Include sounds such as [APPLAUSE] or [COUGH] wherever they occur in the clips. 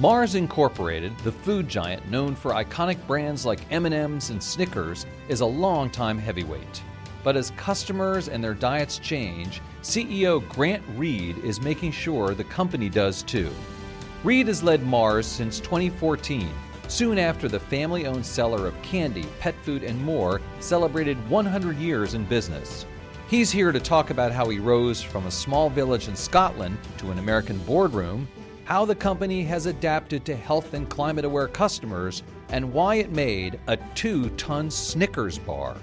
Mars Incorporated, the food giant known for iconic brands like M&Ms and Snickers, is a longtime heavyweight. But as customers and their diets change, CEO Grant Reid is making sure the company does too. Reid has led Mars since 2014, soon after the family owned seller of candy, pet food, and more celebrated 100 years in business. He's here to talk about how he rose from a small village in Scotland to an American boardroom how the company has adapted to health and climate aware customers, and why it made a two ton Snickers bar.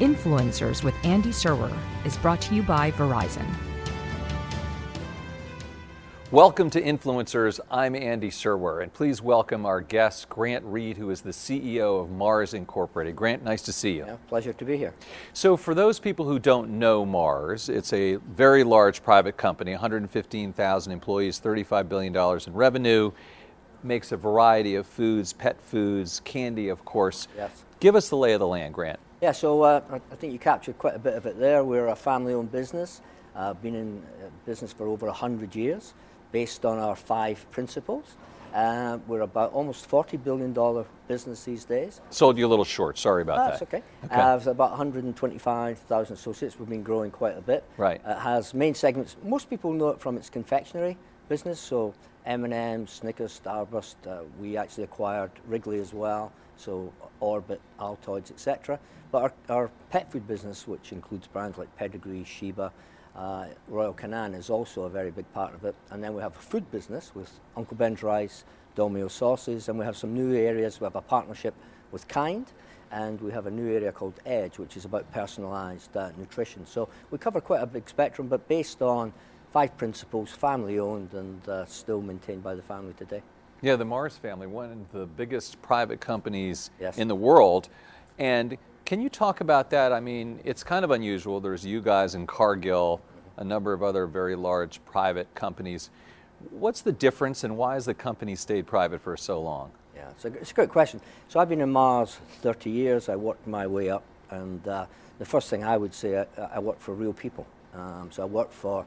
Influencers with Andy Serwer is brought to you by Verizon. Welcome to Influencers. I'm Andy Serwer, and please welcome our guest, Grant Reid, who is the CEO of Mars Incorporated. Grant, nice to see you. Yeah, pleasure to be here. So, for those people who don't know Mars, it's a very large private company, 115,000 employees, $35 billion in revenue, makes a variety of foods, pet foods, candy, of course. Yes. Give us the lay of the land, Grant. Yeah, so uh, I think you captured quite a bit of it there. We're a family owned business, uh, been in uh, business for over 100 years based on our five principles. Uh, we're about almost $40 billion business these days. Sold you a little short. Sorry about that. That's okay. okay. Uh, about 125,000 associates. We've been growing quite a bit. Right. It has main segments. Most people know it from its confectionery business. So M&M, Snickers, Starburst. Uh, we actually acquired Wrigley as well. So Orbit, Altoids, etc. But our, our pet food business, which includes brands like Pedigree, Sheba, uh, Royal Canin is also a very big part of it. And then we have a food business with Uncle Ben's Rice, Dolmio sauces, and we have some new areas. We have a partnership with Kind, and we have a new area called Edge, which is about personalised uh, nutrition. So we cover quite a big spectrum, but based on five principles, family owned, and uh, still maintained by the family today. Yeah, the Mars family, one of the biggest private companies yes. in the world. And can you talk about that? I mean, it's kind of unusual. There's you guys in Cargill, a number of other very large private companies. What's the difference and why has the company stayed private for so long? Yeah, it's a, it's a great question. So I've been in Mars 30 years. I worked my way up, and uh, the first thing I would say, I, I work for real people. Um, so I work for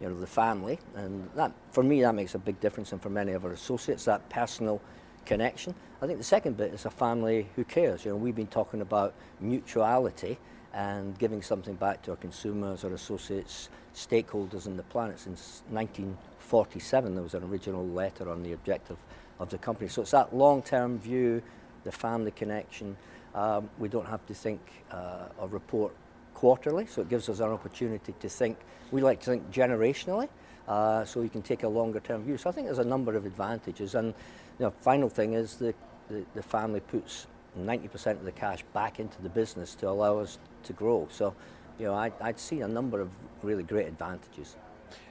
you know, the family, and that, for me, that makes a big difference, and for many of our associates, that personal connection. I think the second bit is a family who cares. You know, we've been talking about mutuality and giving something back to our consumers, our associates, stakeholders in the planet since 1947. There was an original letter on the objective of the company. So it's that long-term view, the family connection. Um, we don't have to think uh, or report quarterly, so it gives us an opportunity to think. We like to think generationally, uh, so you can take a longer-term view. So I think there's a number of advantages. And you know, final thing is the, the, the family puts 90% of the cash back into the business to allow us to grow. So, you know, I, I'd see a number of really great advantages.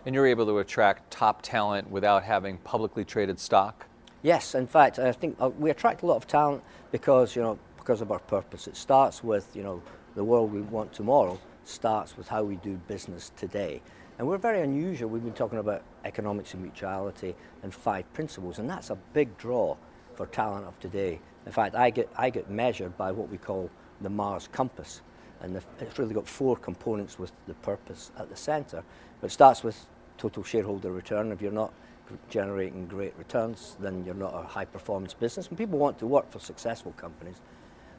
And you're able to attract top talent without having publicly traded stock? Yes, in fact, I think uh, we attract a lot of talent because, you know, because of our purpose. It starts with, you know, the world we want tomorrow starts with how we do business today. And we're very unusual. We've been talking about economics and mutuality and five principles, and that's a big draw for talent of today. In fact, I get, I get measured by what we call the Mars compass. And the, it's really got four components with the purpose at the centre. It starts with total shareholder return. If you're not generating great returns, then you're not a high performance business. And people want to work for successful companies.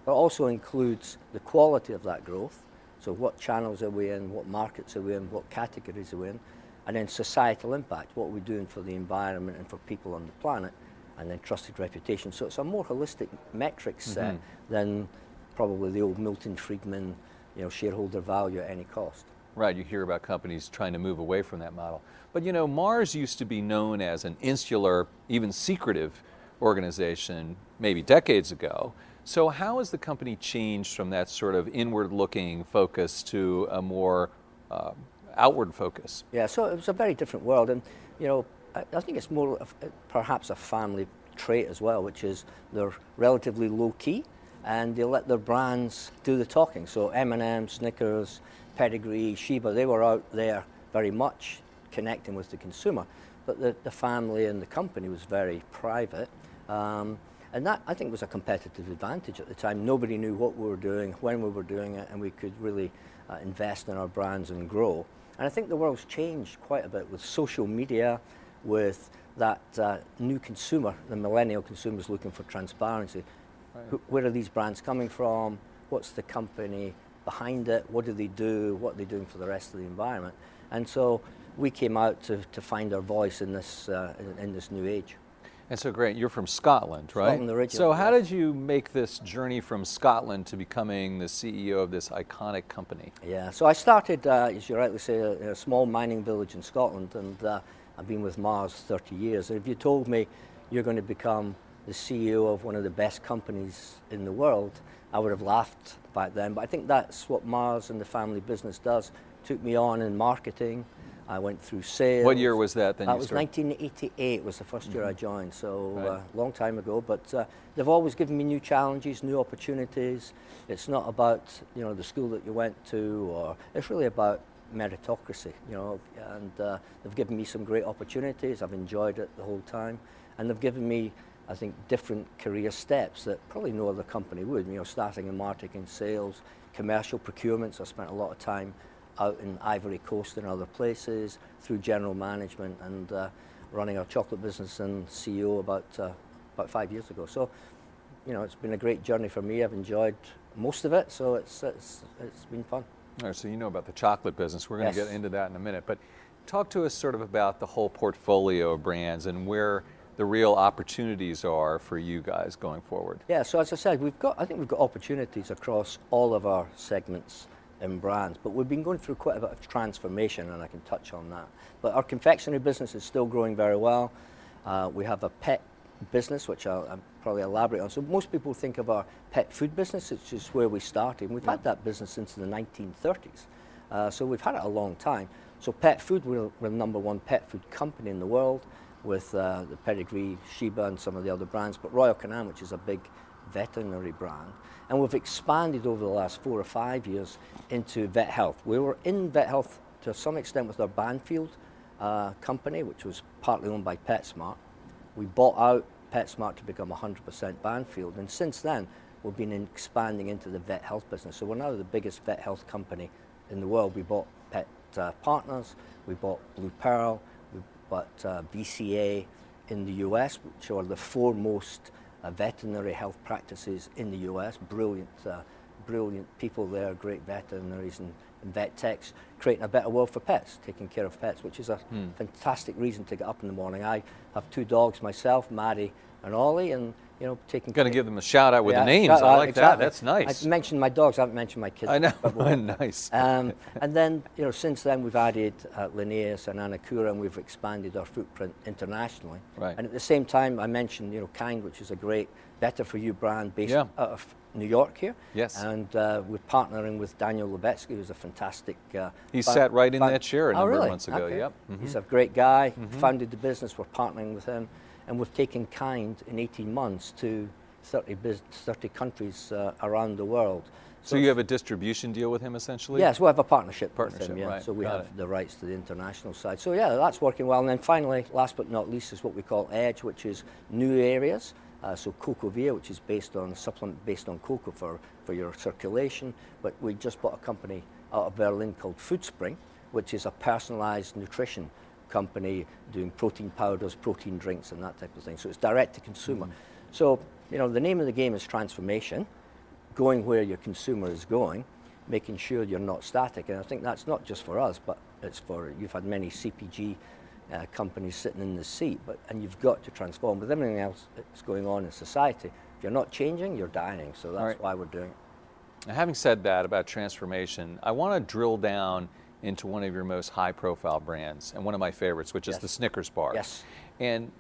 But it also includes the quality of that growth. So, what channels are we in? What markets are we in? What categories are we in? And then societal impact. What are we doing for the environment and for people on the planet? and then trusted reputation. So it's a more holistic metric set mm-hmm. than probably the old Milton Friedman, you know, shareholder value at any cost. Right, you hear about companies trying to move away from that model. But you know, Mars used to be known as an insular, even secretive organization maybe decades ago. So, how has the company changed from that sort of inward looking focus to a more uh, outward focus? Yeah, so it was a very different world. And, you know, I, think it's more of, perhaps a family trait as well, which is they're relatively low key and they let their brands do the talking. So M&M, Snickers, Pedigree, Sheba, they were out there very much connecting with the consumer. But the, the family and the company was very private. Um, And that, I think, was a competitive advantage at the time. Nobody knew what we were doing, when we were doing it, and we could really uh, invest in our brands and grow. And I think the world's changed quite a bit with social media, with that uh, new consumer, the millennial consumers looking for transparency. Who, where are these brands coming from? What's the company behind it? What do they do? What are they doing for the rest of the environment? And so we came out to, to find our voice in this, uh, in, in this new age. And so, Grant, you're from Scotland, right? Scotland originally. So, how did you make this journey from Scotland to becoming the CEO of this iconic company? Yeah, so I started, uh, as you rightly say, in a small mining village in Scotland, and uh, I've been with Mars 30 years. And if you told me you're going to become the CEO of one of the best companies in the world, I would have laughed back then. But I think that's what Mars and the family business does. Took me on in marketing, I went through sales. What year was that then? That was started? 1988 was the 1st mm-hmm. year I mm-hmm. joined, so a right. uh, long time ago. But uh, they've always given me new challenges, new opportunities. It's not about you know the school that you went to, or it's really about meritocracy. You know, and uh, they've given me some great opportunities. I've enjoyed it the whole time, and they've given me. I think different career steps that probably no other company would. You know, starting in marketing, sales, commercial procurements. I spent a lot of time out in Ivory Coast and other places through general management and uh, running our chocolate business and CEO about uh, about five years ago. So, you know, it's been a great journey for me. I've enjoyed most of it, so it's it's it's been fun. All right, so you know about the chocolate business. We're going to yes. get into that in a minute, but talk to us sort of about the whole portfolio of brands and where the real opportunities are for you guys going forward. Yeah, so as I said, we've got I think we've got opportunities across all of our segments and brands. But we've been going through quite a bit of transformation, and I can touch on that. But our confectionery business is still growing very well. Uh, we have a pet business, which I'll, I'll, probably elaborate on. So most people think of our pet food business, which is where we started. And we've yeah. had that business since the 1930s. Uh, so we've had it a long time. So pet food, we're, we're the number one pet food company in the world with uh, the Pedigree, Sheba, and some of the other brands. But Royal Canin, which is a big veterinary brand. And we've expanded over the last four or five years into vet health. We were in vet health to some extent with our Banfield uh, company, which was partly owned by PetSmart. We bought out PetSmart to become 100% Banfield, and since then we've been expanding into the vet health business. So we're now the biggest vet health company in the world. We bought Pet uh, Partners, we bought Blue Pearl, bought uh, VCA in the US, which are the foremost uh, veterinary health practices in the US. Brilliant, uh, brilliant people there, great veterinaries and, and, vet techs, creating a better world for pets, taking care of pets, which is a hmm. fantastic reason to get up in the morning. I have two dogs myself, Maddie and Ollie, and you know, taking. Going to give them a shout out with yeah, the names. I like exactly. that. That's nice. I mentioned my dogs. I haven't mentioned my kids. I know. [LAUGHS] nice. Um, [LAUGHS] and then you know, since then we've added uh, Linnaeus and AniCura, and we've expanded our footprint internationally. Right. And at the same time, I mentioned you know, Kind, which is a great better for you brand based yeah. out of New York here. Yes. And uh, we're partnering with Daniel Lubetzky, who's a fantastic. Uh, he sat right in that chair a oh, number really? of months ago. Okay. Yep. Mm-hmm. He's a great guy. Mm-hmm. Founded the business. We're partnering with him, and we've taken Kind in 18 months to 30, 30 countries uh, around the world. So, so, you have a distribution deal with him essentially? Yes, we have a partnership, partnership with him, yeah. Right. So we Got have it. the rights to the international side. So yeah, that's working well. And then finally, last but not least, is what we call Edge, which is new areas. Uh, so CocoaVia, which is based on supplement based on cocoa for, for your circulation. But we just bought a company out of Berlin called Foodspring, which is a personalized nutrition company doing protein powders, protein drinks, and that type of thing. So it's direct to consumer. Mm. So you know, the name of the game is transformation, going where your consumer is going, making sure you're not static. And I think that's not just for us, but it's for, you've had many CPG uh, companies sitting in the seat, but, and you've got to transform. With everything else that's going on in society, if you're not changing, you're dying. So that's right. why we're doing it. Now, having said that about transformation, I want to drill down into one of your most high profile brands and one of my favorites, which is the Snickers bar. Yes. And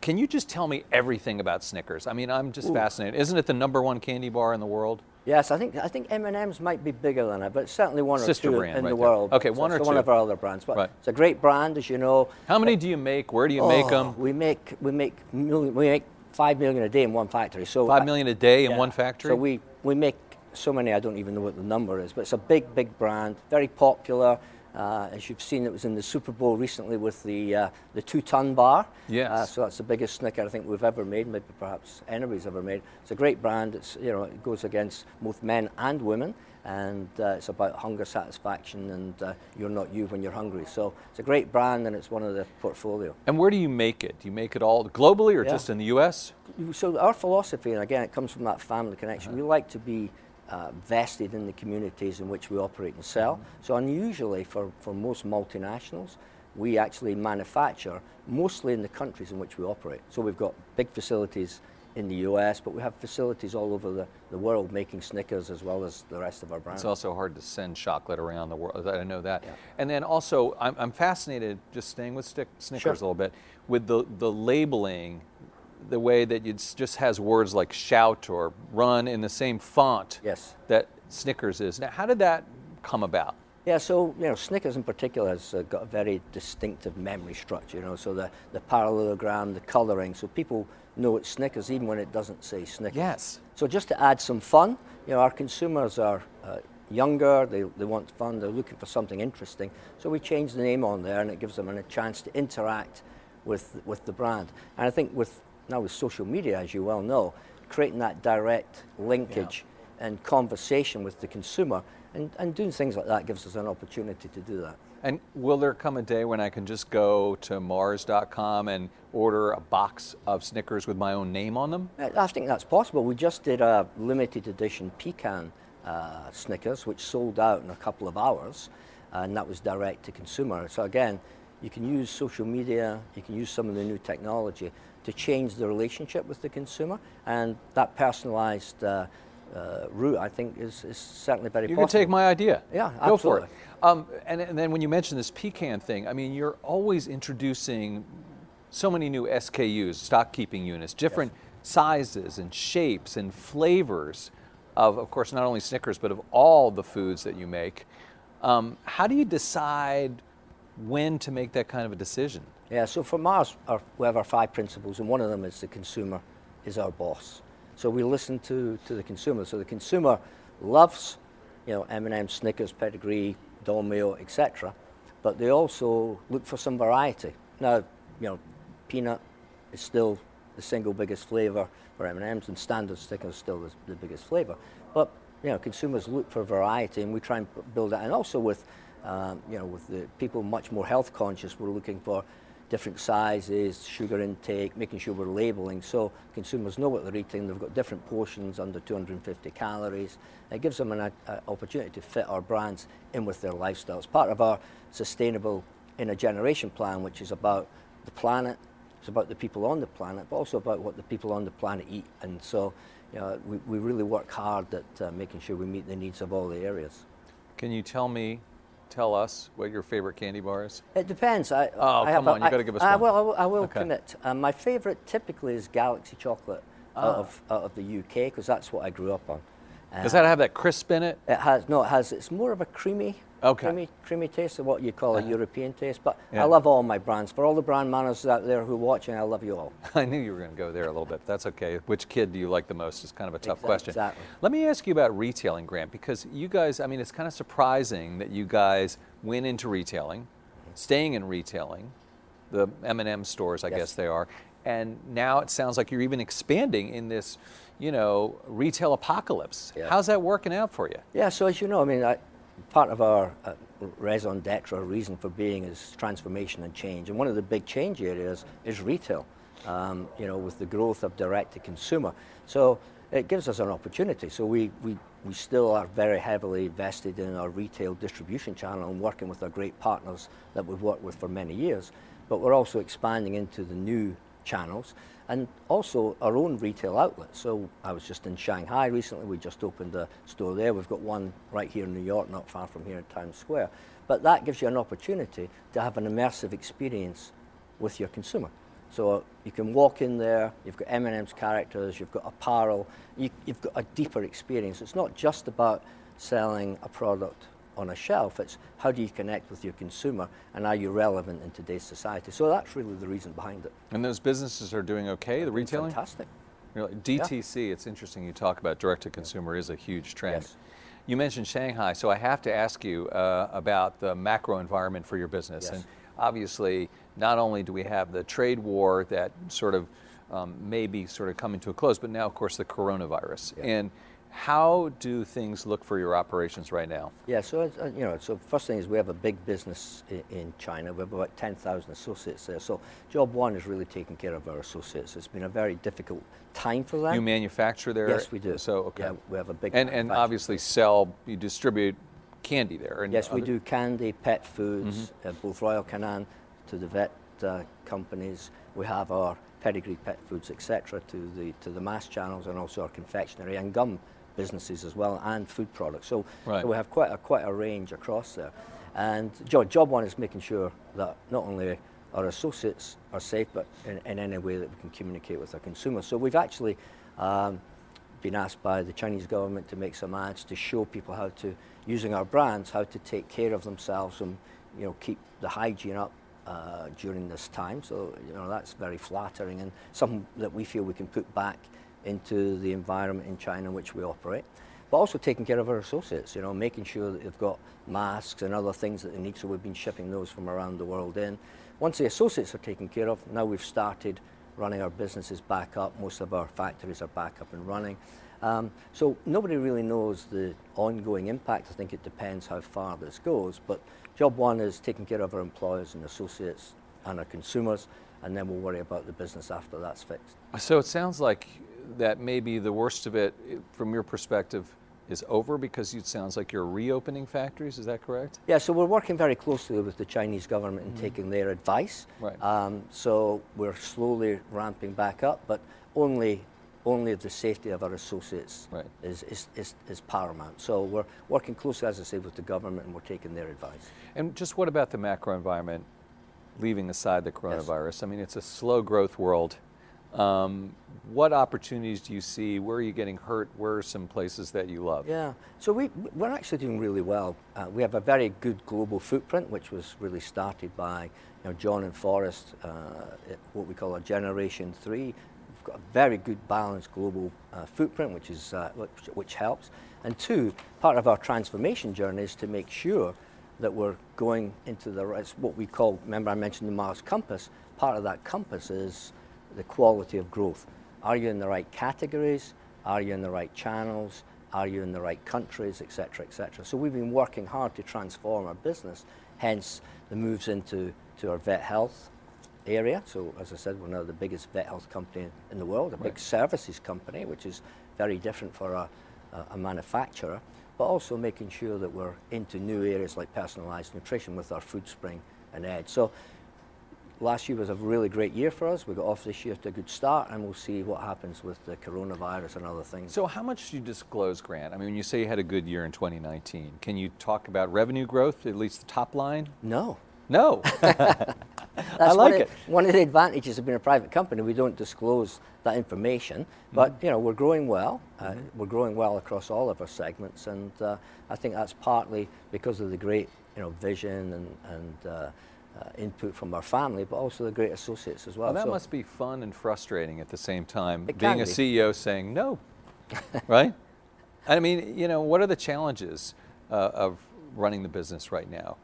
can you just tell me everything about Snickers? I mean, I'm just Ooh. fascinated. Isn't it the number one candy bar in the world? Yes, I think I think M&M's might be bigger than it, but certainly one Sister or two in right the there. world. Okay, one or two. One of our other brands, but right. it's a great brand, as you know. How many do you make? Where do you oh, make them? We make we make million, we make five million a day in one factory. So five million a day in yeah. one factory. So we we make so many I don't even know what the number is, but it's a big big brand, very popular. Uh, as you've seen, it was in the Super Bowl recently with the uh, the two-ton bar. Yes. Uh, so that's the biggest Snicker I think we've ever made, maybe perhaps anybody's ever made. It's a great brand. It's you know it goes against both men and women, and uh, it's about hunger satisfaction and uh, you're not you when you're hungry. So it's a great brand and it's one of the portfolio. And where do you make it? Do you make it all globally or Yeah. just in the U.S.? So our philosophy, and again, it comes from that family connection. Uh-huh. We like to be uh, vested in the communities in which we operate and sell. Mm-hmm. So unusually for, for most multinationals, we actually manufacture mostly in the countries in which we operate. So we've got big facilities in the US, but we have facilities all over the, the world making Snickers as well as the rest of our brands. It's also hard to send chocolate around the world. I know that. Yeah. And then also, I'm, I'm fascinated, just staying with stick, Snickers Sure. a little bit, with the, the labeling, the way that it just has words like shout or run in the same font Yes. that Snickers is. Now, how did that come about? Yeah, so you know, Snickers in particular has uh, got a very distinctive memory structure. You know, so the, the parallelogram, the colouring, so people know it's Snickers even when it doesn't say Snickers. Yes. So just to add some fun, you know, our consumers are uh, younger. They, they want fun. They're looking for something interesting. So we change the name on there, and it gives them a chance to interact with with the brand. And I think with now with social media, as you well know, creating that direct linkage and conversation with the consumer, and, and doing things like that gives us an opportunity to do that. And will there come a day when I can just go to Mars.com and order a box of Snickers with my own name on them? I think that's possible. We just did a limited edition pecan uh, Snickers, which sold out in a couple of hours, and that was direct to consumer. So again, you can use social media, you can use some of the new technology to change the relationship with the consumer, and that personalized uh, uh, route, I think, is, is certainly very You possible. can take my idea. Yeah, Go for it. Um, and, and then when you mention this pecan thing, I mean, you're always introducing so many new SKUs, stock keeping units, different sizes and shapes and flavors of, of course, not only Snickers, but of all the foods that you make. Um, how do you decide when to make that kind of a decision? Yeah, so for Mars, our, we have our five principles, and one of them is the consumer is our boss. So we listen to, to the consumer. So the consumer loves, you know, M&M, Snickers, Pedigree, Dolmio, etc. But they also look for some variety. Now, you know, peanut is still the single biggest flavour for M&Ms, and standard Snickers is still the, the biggest flavour. But you know, consumers look for variety, and we try and build that. And also with, um, you know, with the people much more health conscious, we're looking for different sizes, sugar intake, making sure we're labeling so consumers know what they're eating. They've got different portions under 250 calories. It gives them an uh, opportunity to fit our brands in with their lifestyle. It's part of our sustainable in a generation plan, which is about the planet. It's about the people on the planet, but also about what the people on the planet eat. And so, you know, we, we really work hard at uh, making sure we meet the needs of all the areas. Can you tell me, tell us what your favorite candy bar is? It depends. I, Oh, I come on, you I- gotta give us I one. will, I will, I will Okay. commit. Um, my favourite typically is Galaxy Chocolate Ah. out, of, out of the UK because that's what I grew up on. Does Uh, that have that crisp in it? It has no. It has. It's more of a creamy, Okay. creamy, creamy taste what you call a European taste. But Yeah. I love all my brands. For all the brand managers out there who are watching, I love you all. [LAUGHS] I knew you were going to go there a little bit. That's okay. Which kid do you like the most is kind of a tough Exa- question. exactly. Let me ask you about retailing, Grant, because you guys, I mean, it's kind of surprising that you guys went into retailing, staying in retailing, the M&M stores, I Yes. guess they are, and now it sounds like you're even expanding in this, you know, retail apocalypse. Yeah. How's that working out for you? Yeah, so as you know, I mean, I, part of our uh, raison d'etre, our reason for being, is transformation and change. And one of the big change areas is retail, um, you know, with the growth of direct to consumer. So it gives us an opportunity. So we, we, we still are very heavily vested in our retail distribution channel and working with our great partners that we've worked with for many years. But we're also expanding into the new channels and also our own retail outlets. So I was just in Shanghai recently. We just opened a store there. We've got one right here in New York, not far from here in Times Square. But that gives you an opportunity to have an immersive experience with your consumer. So you can walk in there. You've got M&M's characters. You've got apparel. You, you've got a deeper experience. It's not just about selling a product on a shelf. It's how do you connect with your consumer and are you relevant in today's society? So that's really the reason behind it. And those businesses are doing okay, the retailing? Fantastic. Really, DTC, it's interesting you talk about direct to consumer is a huge trend. Yes. You mentioned Shanghai, so I have to ask you uh, about the macro environment for your business. Yes. And obviously, not only do we have the trade war that sort of um, may be sort of coming to a close, but now, of course, the coronavirus. Yeah. And how do things look for your operations right now? Yeah, so uh, you know, so first thing is we have a big business in, in China. We have about 10,000 associates there. So job one is really taking care of our associates. It's been a very difficult time for them. You manufacture there? Yes, we do. So, okay. Yeah, we have a big and, and obviously sell, you distribute candy there. And Yes, we do candy, pet foods, Mm-hmm. uh, both Royal Canin to the vet uh, companies. We have our pedigree pet foods, etc., to the to the mass channels, and also our confectionery and gum businesses as well, and food products. So, Right. so we have quite a quite a range across there. And job, job one is making sure that not only our associates are safe, but in, in any way that we can communicate with our consumers. So we've actually um, been asked by the Chinese government to make some ads to show people how to, using our brands, how to take care of themselves and you know keep the hygiene up uh, during this time. So you know that's very flattering and something that we feel we can put back into the environment in China in which we operate. But also taking care of our associates, you know, making sure that they've got masks and other things that they need. So we've been shipping those from around the world in. Once the associates are taken care of, now we've started running our businesses back up. Most of our factories are back up and running. Um, so nobody really knows the ongoing impact. I think it depends how far this goes. But job one is taking care of our employers and associates and our consumers, and then we'll worry about the business after that's fixed. So it sounds like that maybe the worst of it, from your perspective, is over because it sounds like you're reopening factories. Is that correct? Yeah, so we're working very closely with the Chinese government and taking their advice. Right. Um, so we're slowly ramping back up, but only only the safety of our associates Right. is, is, is, is paramount. So we're working closely, as I say, with the government and we're taking their advice. And just what about the macro environment, leaving aside the coronavirus? I mean, it's a slow growth world. Um, what opportunities do you see? Where are you getting hurt? Where are some places that you love? Yeah, so we, we're actually doing really well. Uh, we have a very good global footprint, which was really started by you know, John and Forrest, uh, at what we call a Generation 3. We've got a very good balanced global uh, footprint, which, is, uh, which, which helps. And two, part of our transformation journey is to make sure that we're going into the right, what we call, remember I mentioned the Mars Compass, part of that compass is the quality of growth. Are you in the right categories? Are you in the right channels? Are you in the right countries, etc., cetera, et cetera? So we've been working hard to transform our business, hence the moves into to our vet health area. So as I said, we're now the biggest vet health company in the world, a big services company, which is very different for a, a, a manufacturer, but also making sure that we're into new areas like personalised nutrition with our Foodspring and edge. So last year was a really great year for us. We got off this year to a good start, and we'll see what happens with the coronavirus and other things. So, how much do you disclose, Grant? I mean, when you say you had a good year in 2019, can you talk about revenue growth, at least the top line? no. No. [LAUGHS] [LAUGHS] That's I one like of, it. One of the advantages of being a private company, we don't disclose that information, but Mm-hmm. you know we're growing well. Uh, we're growing well across all of our segments, and uh, I think that's partly because of the great you know vision and, and uh, uh, input from our family, but also the great associates as well. Well, that So- must be fun and frustrating at the same time. Being can a. CEO saying no, [LAUGHS] right? I mean, you know, what are the challenges uh, of running the business right now?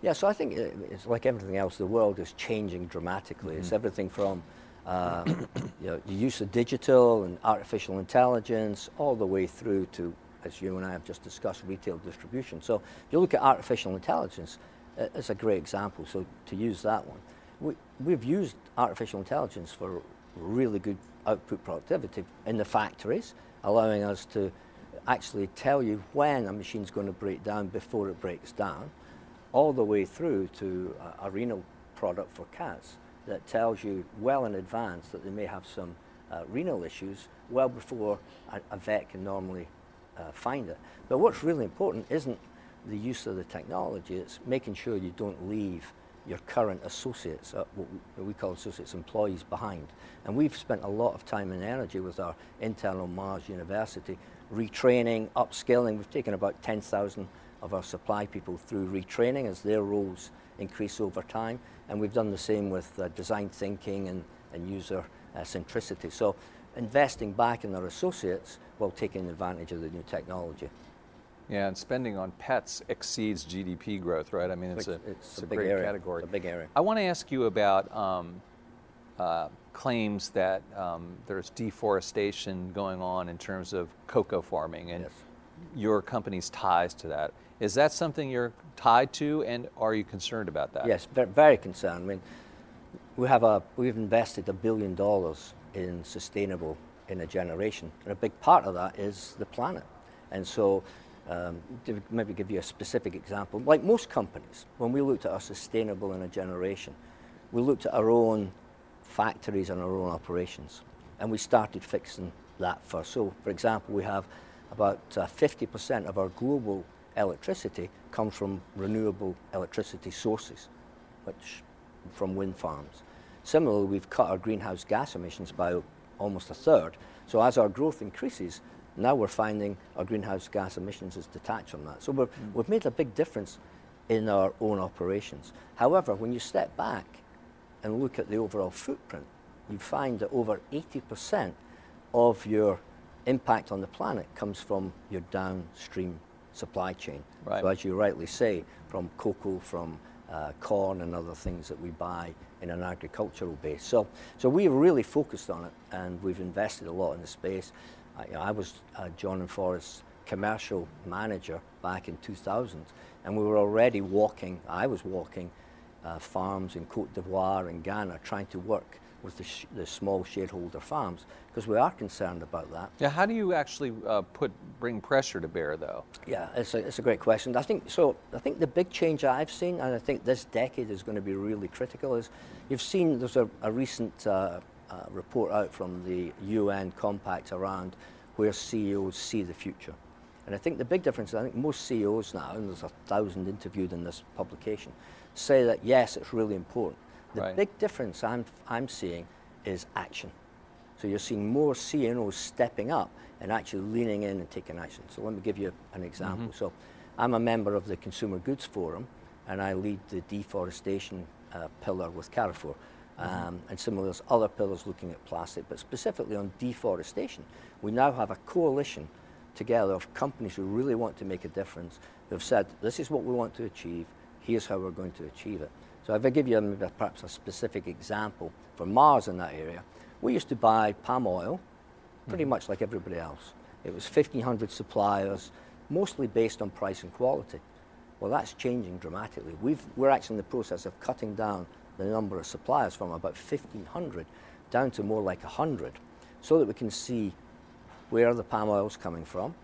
Yeah, so I think it's like everything else. The world is changing dramatically. It's everything from uh, [COUGHS] you know, the use of digital and artificial intelligence, all the way through to, as you and I have just discussed, retail distribution. So if you look at artificial intelligence, it's a great example. So to use that one, we, we've used artificial intelligence for really good output productivity in the factories, allowing us to actually tell you when a machine's going to break down before it breaks down all the way through to a, a renal product for cats that tells you well in advance that they may have some uh, renal issues well before a, a vet can normally uh, find it. But what's really important isn't the use of the technology, it's making sure you don't leave your current associates, uh, what we- call associates, employees behind. And we've spent a lot of time and energy with our internal Mars University retraining, upskilling. We've taken about 10,000 of our supply people through retraining as their roles increase over time. And we've done the same with uh, design thinking and, and user uh, centricity. So investing back in our associates while taking advantage of the new technology. Yeah, and spending on pets exceeds GDP growth, right? I mean, it's, It's- a, it's it's a a, big great area. category. It's a big area. I want to ask you about um, uh, claims that um, there's deforestation going on in terms of cocoa farming and Yes. your company's ties to that. Is that something you're tied to, and are you concerned about that? Yes, very, very concerned. I mean, we have a, we've invested a billion dollars in sustainable in a generation, and a big part of that is the planet. And so, um, to maybe give you a specific example, like most companies, when we looked at our sustainable in a generation, we looked at our own factories and our own operations, and we started fixing that first. So, for example, we have about uh, 50% of our global electricity comes from renewable electricity sources, which from wind farms. Similarly, we've cut our greenhouse gas emissions by almost a third. So as our growth increases, now we're finding our greenhouse gas emissions is detached from that. So we're, we've made a big difference in our own operations. However, when you step back and look at the overall footprint, you find that over 80% of your impact on the planet comes from your downstream supply chain. Right. So as you rightly say, from cocoa, from uh, corn and other things that we buy in an agricultural base. So, so we've really focused on it and we've invested a lot in the space. I, I was uh, John and Forrest's commercial manager back in 2000 and we were already walking, I was walking uh, farms in Cote d'Ivoire and Ghana trying to work with the, sh- the small shareholder farms because we are concerned about that. Yeah, how do you actually uh, put bring pressure to bear, though? Yeah, it's a, it's a great question. I think so. I think the big change I've seen, and I think this decade is going to be really critical, is you've seen there's a, a recent uh, uh, report out from the UN compact around where CEOs see the future. And I think the big difference is I think most CEOs now, and there's a thousand interviewed in this publication, say that yes, it's really important. The Right. big difference I'm, I'm seeing is action. So you're seeing more CEOs stepping up and actually leaning in and taking action. So let me give you an example. So I'm a member of the Consumer Goods Forum and I lead the deforestation uh, pillar with Carrefour. Um, and similarly, there's other pillars looking at plastic, but specifically on deforestation. We now have a coalition together of companies who really want to make a difference, who have said, this is what we want to achieve, here's how we're going to achieve it. So if I give you maybe perhaps a specific example for Mars in that area, we used to buy palm oil pretty much like everybody else. It was 1,500 suppliers, mostly based on price and quality. Well, that's changing dramatically. We've, we're actually in the process of cutting down the number of suppliers from about 1,500 down to more like 100 so that we can see where the palm oil is coming from.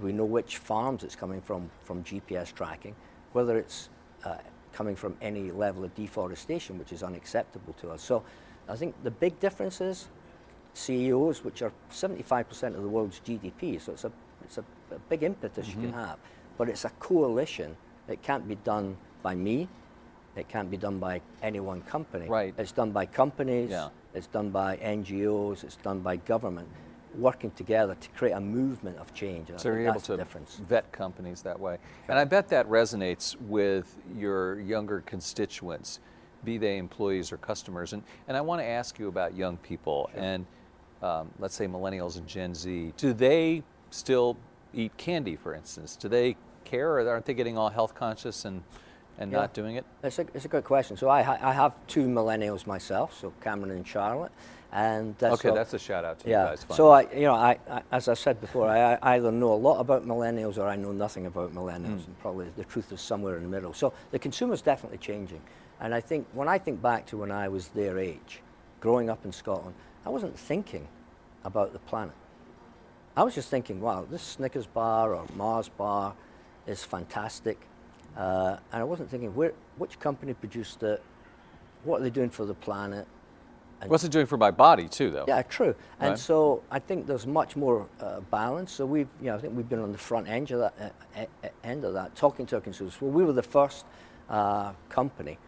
We know which farms it's coming from from GPS tracking, whether it's uh, coming from any level of deforestation, which is unacceptable to us. So I think the big difference is CEOs, which are 75% of the world's GDP, so it's a, it's a, a big impetus you can have, but it's a coalition. It can't be done by me. It can't be done by any one company. Right. It's done by companies. Yeah. It's done by NGOs. It's done by government, working together to create a movement of change. So you're able to difference. vet companies that way. And I bet that resonates with your younger constituents, be they employees or customers. And, and I want to ask you about young people and um, let's say millennials and Gen Z. Do they still eat candy, for instance? Do they care or aren't they getting all health conscious and, and Yeah. not doing it? It's a, it's a good question. So I, ha- I have two millennials myself, so Cameron and Charlotte, and uh, Okay, so- that's a shout out to yeah. you guys. So. I, you know, I, I, as I said before, I, I either know a lot about millennials or I know nothing about millennials, Hmm. and probably the truth is somewhere in the middle. So the consumer's definitely changing, and I think when I think back to when I was their age, growing up in Scotland, I wasn't thinking about the planet. I was just thinking, wow, this Snickers bar or Mars bar is fantastic. Uh, and I wasn't thinking, where, which company produced it? What are they doing for the planet? And What's it doing for my body, too, though? yeah, true. And Right. so I think there's much more uh, balance. So we've, you know, I think we've been on the front end of that, uh, e- e- end of that, talking to our consumers. Well, we were the first uh, company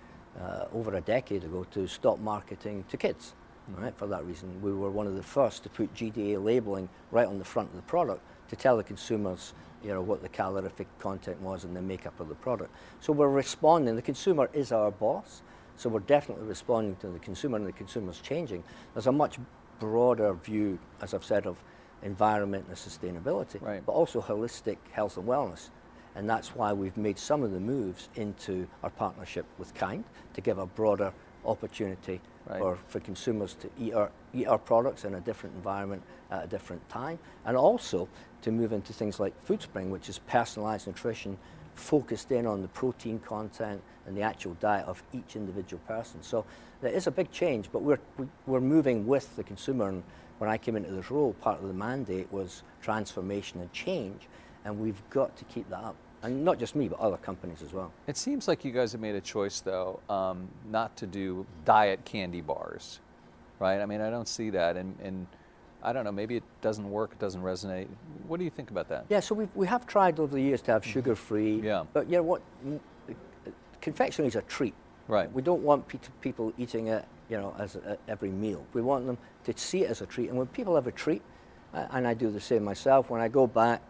uh, over a decade ago to stop marketing to kids. Right, for that reason, we were one of the first to put GDA labeling right on the front of the product to tell the consumers, you know, what the calorific content was and the makeup of the product. So we're responding. The consumer is our boss. So we're definitely responding to the consumer, and the consumer's changing. There's a much broader view, as I've said, of environment and sustainability, Right. but also holistic health and wellness. And that's why we've made some of the moves into our partnership with Kind to give a broader opportunity Right. for, for consumers to eat our, eat our products in a different environment at a different time. And also to move into things like FoodSpring, which is personalized nutrition focused in on the protein content and the actual diet of each individual person. So there is a big change, but we're, we, we're moving with the consumer. And when I came into this role, part of the mandate was transformation and change, and we've got to keep that up. And not just me, but other companies as well. It seems like you guys have made a choice, though, um, not to do diet candy bars, right? I mean, I don't see that, and, and I don't know, maybe it doesn't work, it doesn't resonate. What do you think about that? Yeah, so we we have tried over the years to have sugar free. Yeah. But you know what? Confectionery is a treat. Right. We don't want pe- people eating it, you know, as a, every meal. We want them to see it as a treat. And when people have a treat, uh, and I do the same myself, when I go back,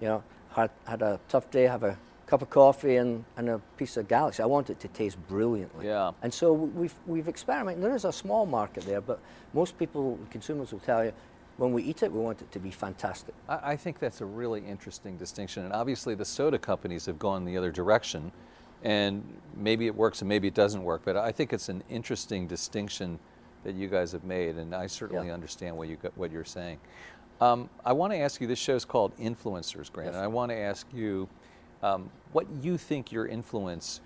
you know, had, had a tough day, have a cup of coffee and, and a piece of Galaxy. I want it to taste brilliantly. Yeah. And so we've, we've experimented. There is a small market there, but most people, consumers will tell you, when we eat it, we want it to be fantastic. I, I think that's a really interesting distinction. And obviously, the soda companies have gone the other direction. And maybe it works and maybe it doesn't work. But I think it's an interesting distinction that you guys have made. And I certainly Yeah. understand what, you, what you're saying. Um, I want to ask you this show is called Influencers, Grant. Yes. And I want to ask you um, what you think your influence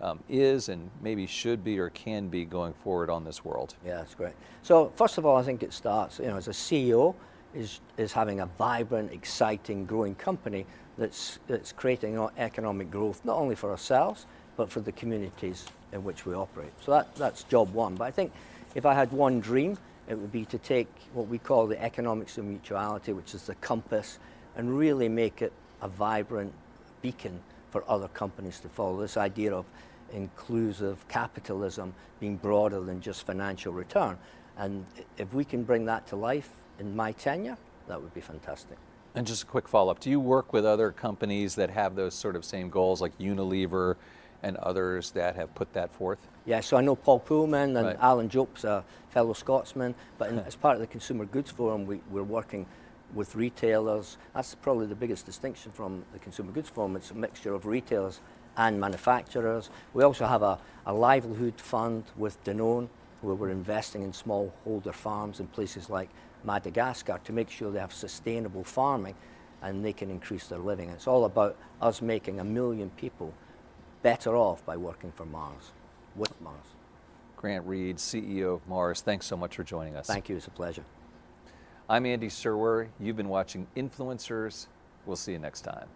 um, is and maybe should be or can be going forward on this world. Yeah, that's great. So first of all, I think it starts, you know, as a CEO, is, is having a vibrant, exciting, growing company that's, that's creating economic growth, not only for ourselves, but for the communities in which we operate. So that, that's job one. But I think if I had one dream, it would be to take what we call the economics of mutuality, which is the compass, and really make it a vibrant beacon for other companies to follow. This idea of inclusive capitalism being broader than just financial return. And if we can bring that to life in my tenure, that would be fantastic. And just a quick follow up do you work with other companies that have those sort of same goals, like Unilever and others that have put that forth? Yeah, so I know Paul Polman and Right. Alan Jope's a fellow Scotsman, but in, as part of the Consumer Goods Forum, we, we're working with retailers. That's probably the biggest distinction from the Consumer Goods Forum. It's a mixture of retailers and manufacturers. We also have a, a livelihood fund with Danone, where we're investing in smallholder farms in places like Madagascar to make sure they have sustainable farming and they can increase their living. It's all about us making a million people better off by working for Mars, with Mars. Grant Reid, CEO of Mars, thanks so much for joining us. Thank you, it's a pleasure. I'm Andy Serwer. You've been watching Influencers. We'll see you next time.